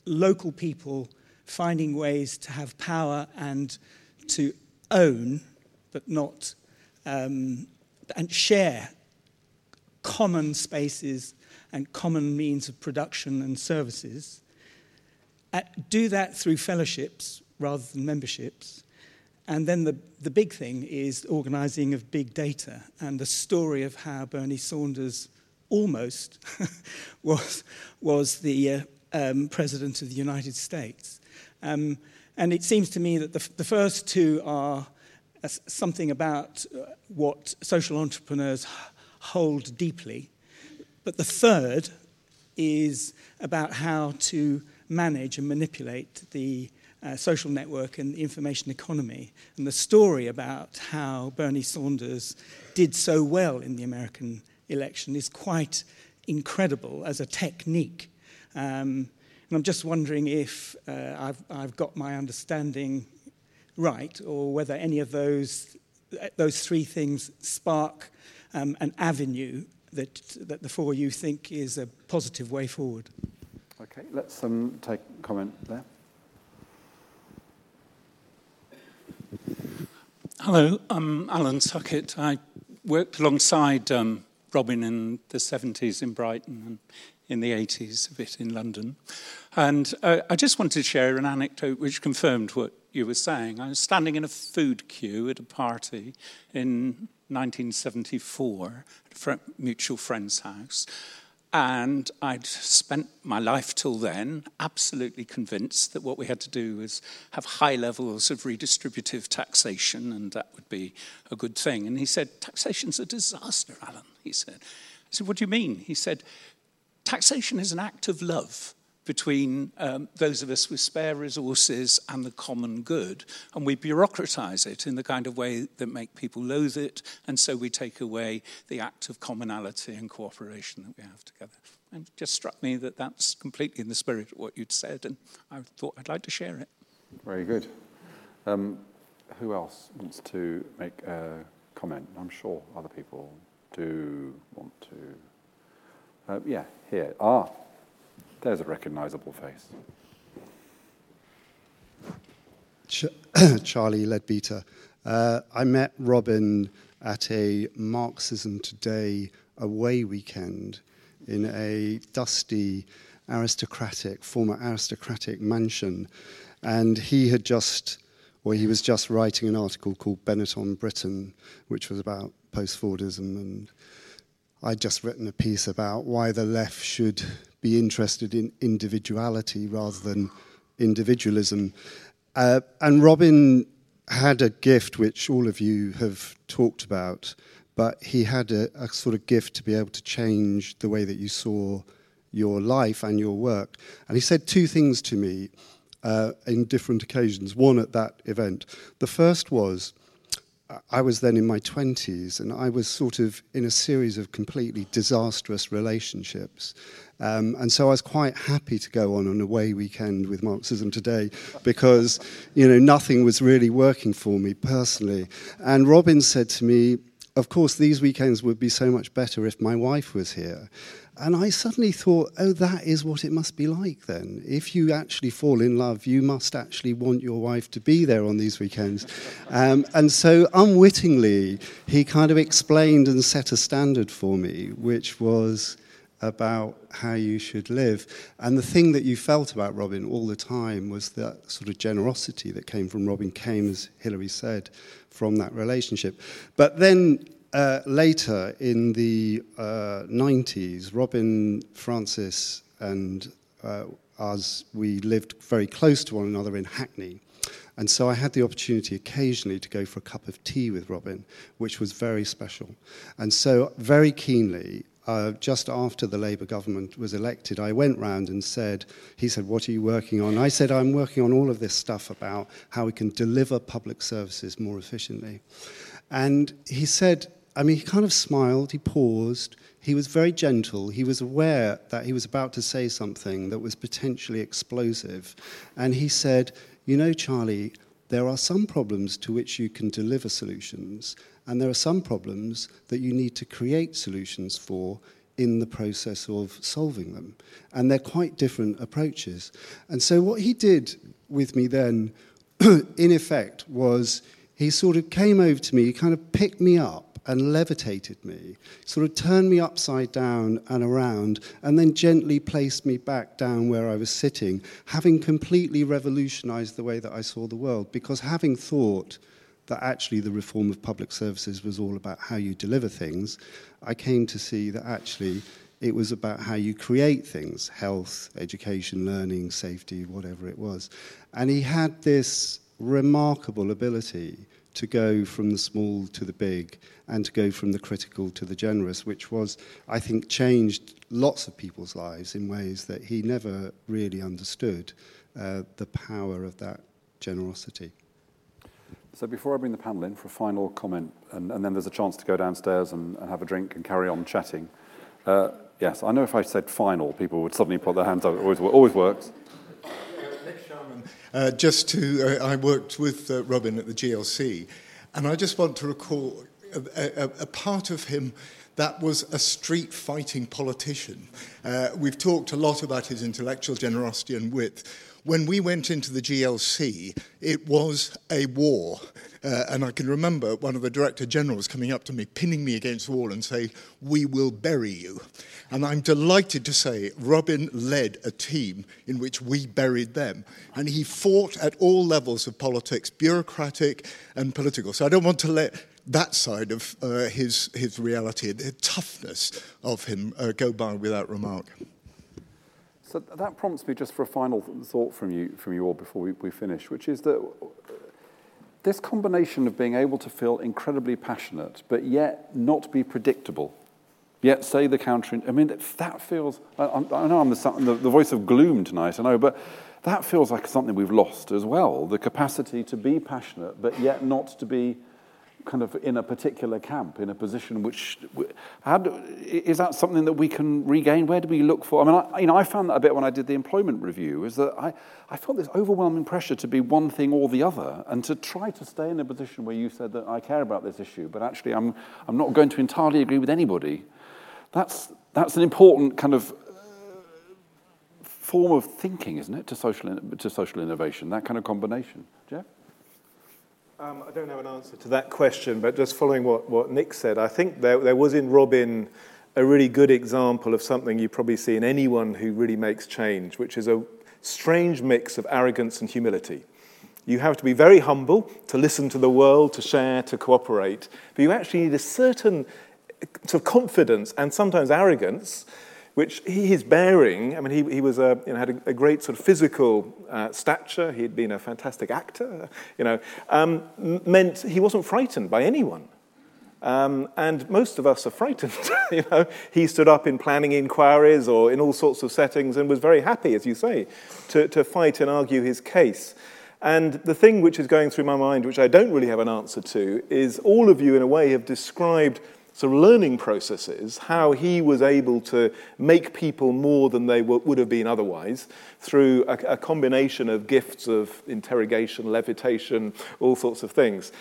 local people finding ways to have power and to own, but not um, and share common spaces and common means of production and services. Uh, do that through fellowships rather than memberships. And then the, the big thing is organizing of big data and the story of how Bernie Sanders almost [LAUGHS] was, was the uh, um, president of the United States. Um, and it seems to me that the, the first two are uh, something about uh, what social entrepreneurs hold deeply, but the third is about how to manage and manipulate the uh, social network and the information economy. And the story about how Bernie Sanders did so well in the American election is quite incredible as a technique. Um, and I'm just wondering if uh, I've, I've got my understanding right, or whether any of those, those three things spark um, an avenue that, that the four you think is a positive way forward. Okay, let's um, take comment there. Hello, I'm Alan Sackett. I worked alongside um, Robin in the 70s in Brighton and in the 80s a bit in London. And uh, I just wanted to share an anecdote which confirmed what you were saying. I was standing in a food queue at a party in 1974 at a mutual friend's house. And I'd spent my life till then absolutely convinced that what we had to do was have high levels of redistributive taxation, and that would be a good thing. And he said, Taxation's a disaster, Alan. He said, I said, What do you mean? He said, Taxation is an act of love between um, those of us with spare resources and the common good. And we bureaucratize it in the kind of way that make people loathe it. And so we take away the act of commonality and cooperation that we have together. And it just struck me that that's completely in the spirit of what you'd said. And I thought I'd like to share it. Very good. Um, who else wants to make a comment? I'm sure other people do want to. Uh, yeah, here. Ah, there's a recognizable face. Ch- [COUGHS] Charlie Leadbeater. Uh, I met Robin at a Marxism Today away weekend in a dusty, aristocratic, former aristocratic mansion. And he had just, or he was just writing an article called Benetton Britain, which was about post Fordism. And I'd just written a piece about why the left should be interested in individuality rather than individualism. Uh, and Robin had a gift which all of you have talked about, but he had a, a, sort of gift to be able to change the way that you saw your life and your work. And he said two things to me uh, in different occasions. One at that event. The first was I was then in my 20s and I was sort of in a series of completely disastrous relationships. Um, and so I was quite happy to go on an away weekend with Marxism Today because, you know, nothing was really working for me personally. And Robin said to me, of course, these weekends would be so much better if my wife was here. And I suddenly thought, oh, that is what it must be like then. If you actually fall in love, you must actually want your wife to be there on these weekends. Um, and so, unwittingly, he kind of explained and set a standard for me, which was about how you should live. And the thing that you felt about Robin all the time was that sort of generosity that came from Robin came, as Hilary said, from that relationship. But then uh, later in the uh, 90s, Robin, Frances, and uh, us, we lived very close to one another in Hackney. And so I had the opportunity occasionally to go for a cup of tea with Robin, which was very special. And so, very keenly, uh, just after the Labour government was elected, I went round and said, he said, What are you working on? I said, I'm working on all of this stuff about how we can deliver public services more efficiently. And he said, I mean, he kind of smiled, he paused, he was very gentle, he was aware that he was about to say something that was potentially explosive. And he said, You know, Charlie, there are some problems to which you can deliver solutions, and there are some problems that you need to create solutions for in the process of solving them. And they're quite different approaches. And so, what he did with me then, [CLEARS THROAT] in effect, was he sort of came over to me, he kind of picked me up and levitated me, sort of turned me upside down and around, and then gently placed me back down where I was sitting, having completely revolutionized the way that I saw the world. Because having thought that actually the reform of public services was all about how you deliver things, I came to see that actually it was about how you create things health, education, learning, safety, whatever it was. And he had this remarkable ability to go from the small to the big and to go from the critical to the generous, which was, I think, changed lots of people's lives in ways that he never really understood uh, the power of that generosity. So before I bring the panel in for a final comment, and, and then there's a chance to go downstairs and, and have a drink and carry on chatting. Uh, yes, I know if I said final, people would suddenly put their hands up. It always, always works. Uh, just to, uh, I worked with uh, Robin at the GLC, and I just want to recall a, a, a, part of him that was a street fighting politician. Uh, we've talked a lot about his intellectual generosity and wit. When we went into the GLC, it was a war. Uh, and I can remember one of the director generals coming up to me, pinning me against the wall, and saying, We will bury you. And I'm delighted to say Robin led a team in which we buried them. And he fought at all levels of politics, bureaucratic and political. So I don't want to let that side of uh, his, his reality, the toughness of him, uh, go by without remark. So that prompts me just for a final thought from you, from you all before we, we finish, which is that this combination of being able to feel incredibly passionate, but yet not be predictable, yet say the counter. I mean, that feels. I, I know I'm the, the, voice of gloom tonight, I know, but that feels like something we've lost as well the capacity to be passionate, but yet not to be kind of in a particular camp, in a position which, how do, is that something that we can regain? Where do we look for? I mean, I, you know, I found that a bit when I did the employment review, is that I, I felt this overwhelming pressure to be one thing or the other, and to try to stay in a position where you said that I care about this issue, but actually I'm, I'm not going to entirely agree with anybody. That's, that's an important kind of uh, form of thinking, isn't it, to social, to social innovation, that kind of combination. Geoff? Um, I don't have an answer to that question, but just following what, what Nick said, I think there, there was in Robin a really good example of something you probably see in anyone who really makes change, which is a strange mix of arrogance and humility. You have to be very humble to listen to the world, to share, to cooperate, but you actually need a certain sort of confidence and sometimes arrogance which he is bearing. I mean, he, he was a, you know, had a, a great sort of physical uh, stature. He'd been a fantastic actor, [LAUGHS] you know, um, meant he wasn't frightened by anyone. Um, and most of us are frightened. [LAUGHS] you know, he stood up in planning inquiries or in all sorts of settings and was very happy, as you say, to, to fight and argue his case. And the thing which is going through my mind, which I don't really have an answer to, is all of you, in a way, have described sort of learning processes, how he was able to make people more than they would have been otherwise through a, a combination of gifts of interrogation, levitation, all sorts of things.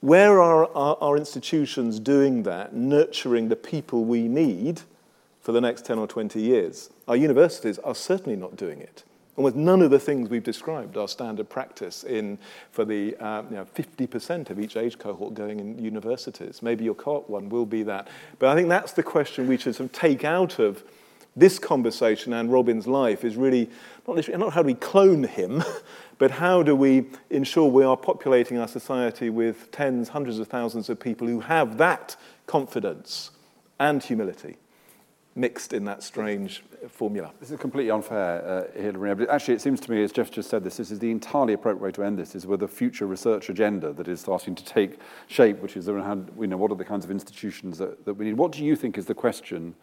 Where are our, institutions doing that, nurturing the people we need for the next 10 or 20 years? Our universities are certainly not doing it. Almost none of the things we've described are standard practice in, for the uh, you know, 50% of each age cohort going in universities. Maybe your cohort one will be that. But I think that's the question we should sort of take out of this conversation and Robin's life is really not, not how do we clone him, [LAUGHS] but how do we ensure we are populating our society with tens, hundreds of thousands of people who have that confidence and humility mixed in that strange formula. This is completely unfair, uh, Hilary. But actually, it seems to me, as Geoff just said, this, this is the entirely appropriate way to end this, is with a future research agenda that is starting to take shape, which is around, you know, what are the kinds of institutions that, that we need. What do you think is the question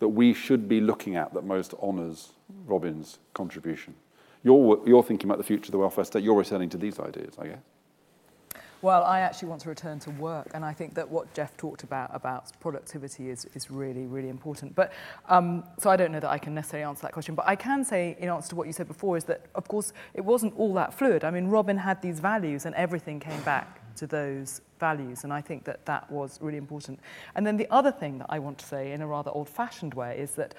that we should be looking at that most honours Robin's contribution? You're, you're thinking about the future of the welfare state. You're returning to these ideas, I guess. Well, I actually want to return to work, and I think that what Geoff talked about about productivity is, is really, really important. But um, so I don't know that I can necessarily answer that question, but I can say, in answer to what you said before, is that of course it wasn't all that fluid. I mean, Robin had these values, and everything came back to those values, and I think that that was really important. And then the other thing that I want to say, in a rather old-fashioned way, is that.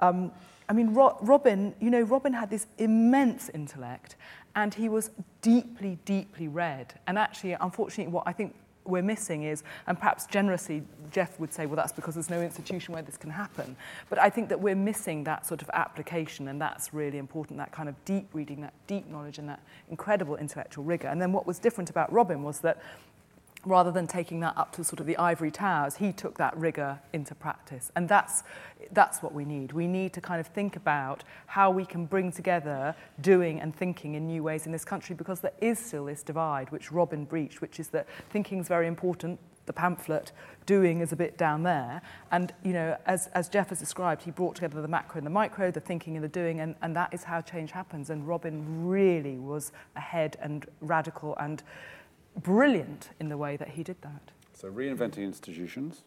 Um, I mean, Ro Robin, you know, Robin had this immense intellect, and he was deeply, deeply read. And actually, unfortunately, what I think we're missing is, and perhaps generously Jeff would say, well, that's because there's no institution where this can happen. But I think that we're missing that sort of application, and that's really important that kind of deep reading, that deep knowledge, and that incredible intellectual rigor. And then what was different about Robin was that rather than taking that up to sort of the ivory towers, he took that rigor into practice. And that's, that's what we need. We need to kind of think about how we can bring together doing and thinking in new ways in this country because there is still this divide, which Robin breached, which is that thinking is very important, the pamphlet, doing is a bit down there. And, you know, as, as Jeff has described, he brought together the macro and the micro, the thinking and the doing, and, and that is how change happens. And Robin really was ahead and radical and brilliant in the way that he did that. So, reinventing institutions,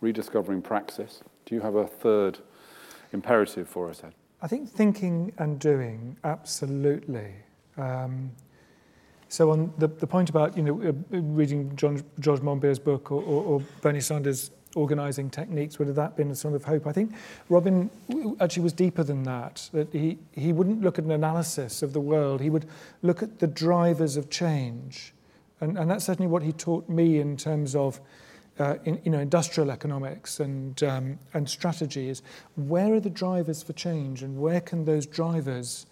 rediscovering praxis. Do you have a third imperative for us, Ed? I think thinking and doing, absolutely. Um, so on the, the point about you know uh, reading John, George Monbiot's book or, or, or Bernie Sanders' organising techniques would have that been a sort of hope? I think Robin actually was deeper than that. That he he wouldn't look at an analysis of the world. He would look at the drivers of change, And, and that's certainly what he taught me in terms of uh, in, you know, industrial economics and, um, and strategy is where are the drivers for change and where can those drivers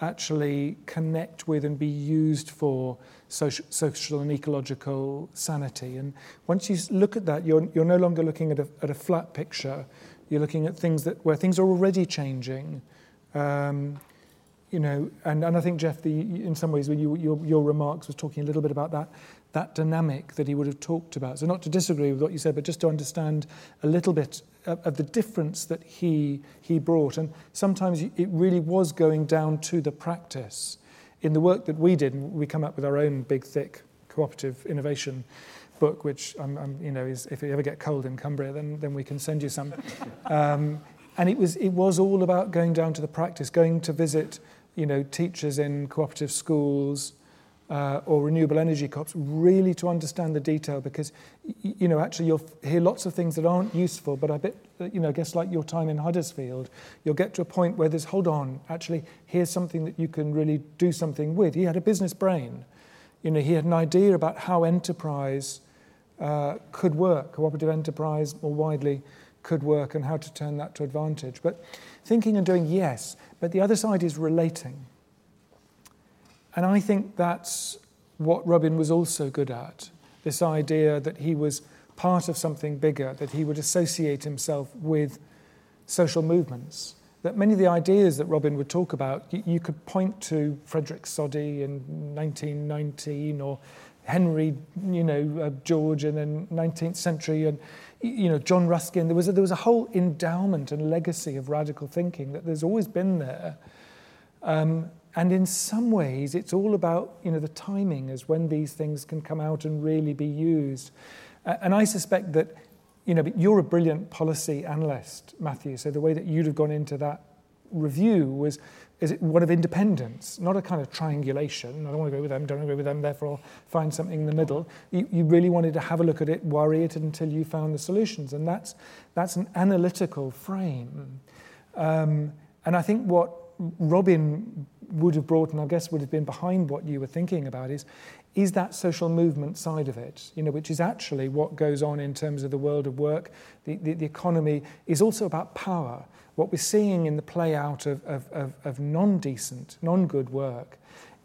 actually connect with and be used for social, social and ecological sanity. And once you look at that, you're, you're no longer looking at a, at a flat picture. You're looking at things that, where things are already changing. Um, you know, and, and I think Geoff, the, in some ways, when you, your, your remarks was talking a little bit about that, that dynamic that he would have talked about. So not to disagree with what you said, but just to understand a little bit of, of the difference that he he brought. And sometimes it really was going down to the practice. In the work that we did, we come up with our own big, thick cooperative innovation book, which I'm, I'm, you know, is if you ever get cold in Cumbria, then then we can send you some. [LAUGHS] Um, and it was it was all about going down to the practice, going to visit you know, teachers in cooperative schools uh, or renewable energy co-ops, really to understand the detail because, you know, actually you'll hear lots of things that aren't useful, but I bet, you know, I guess like your time in Huddersfield, you'll get to a point where there's, hold on, actually, here's something that you can really do something with. He had a business brain. You know, he had an idea about how enterprise uh, could work, cooperative enterprise more widely could work and how to turn that to advantage. But thinking and doing, yes, but the other side is relating. And I think that's what Robin was also good at this idea that he was part of something bigger, that he would associate himself with social movements. That many of the ideas that Robin would talk about, you, could point to Frederick Soddy in 1919 or Henry, you know, uh, George in the 19th century, and you know, John Ruskin, there was, a, there was a whole endowment and legacy of radical thinking that there's always been there. Um, and in some ways, it's all about, you know, the timing as when these things can come out and really be used. Uh, and I suspect that, you know, you're a brilliant policy analyst, Matthew, so the way that you'd have gone into that review was is it one of independence, not a kind of triangulation. I don't want to go with them, don't agree with them, therefore I'll find something in the middle. You, you really wanted to have a look at it, worry it until you found the solutions. And that's, that's an analytical frame. Um, and I think what Robin would have brought, and I guess would have been behind what you were thinking about, is, is that social movement side of it, you know, which is actually what goes on in terms of the world of work. The, the, the economy is also about power what we're seeing in the play out of, of, of, of non decent, non good work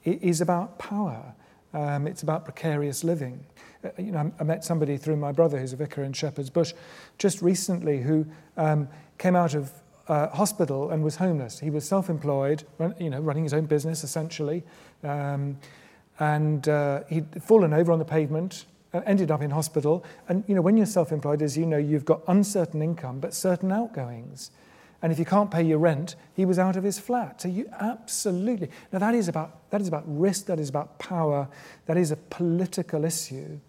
is about power. Um, it's about precarious living. Uh, you know, I met somebody through my brother, who's a vicar in Shepherd's Bush, just recently, who um, came out of uh, hospital and was homeless. He was self-employed, you know, running his own business essentially, um, and uh, he'd fallen over on the pavement, uh, ended up in hospital. And you know, when you're self-employed, as you know, you've got uncertain income but certain outgoings. And if you can't pay your rent, he was out of his flat. So you absolutely. Now that is about that is about risk, that is about power, that is a political issue.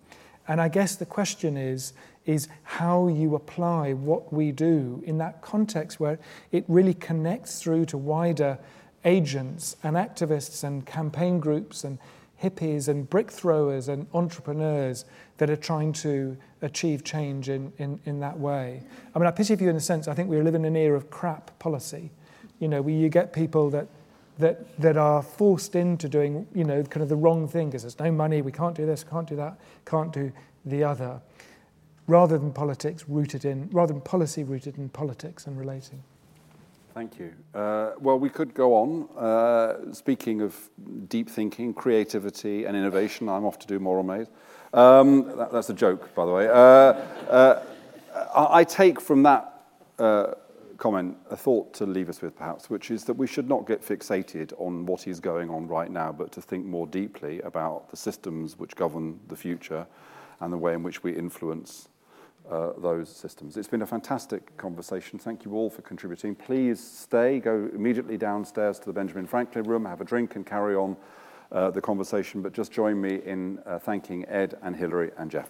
And I guess the question is is how you apply what we do in that context where it really connects through to wider agents and activists and campaign groups and hippies and brick throwers and entrepreneurs that are trying to achieve change in, in, in that way. I mean, I pity for you in a sense. I think we live in an era of crap policy, you know, where you get people that, that, that are forced into doing, you know, kind of the wrong thing because there's no money, we can't do this, can't do that, can't do the other, rather than politics rooted in, rather than policy rooted in politics and relating. Thank you. Uh, well, we could go on. Uh, speaking of deep thinking, creativity, and innovation, I'm off to do more Moral Maze. Um, that, that's a joke, by the way. Uh, uh I, I, take from that uh, comment a thought to leave us with, perhaps, which is that we should not get fixated on what is going on right now, but to think more deeply about the systems which govern the future and the way in which we influence uh, those systems. It's been a fantastic conversation. Thank you all for contributing. Please stay, go immediately downstairs to the Benjamin Franklin room, have a drink, and carry on the conversation. But just join me in uh, thanking Ed and Hilary and Geoff.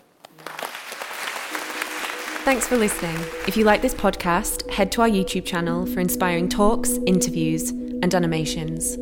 Thanks for listening. If you like this podcast, head to our YouTube channel for inspiring talks, interviews, and animations.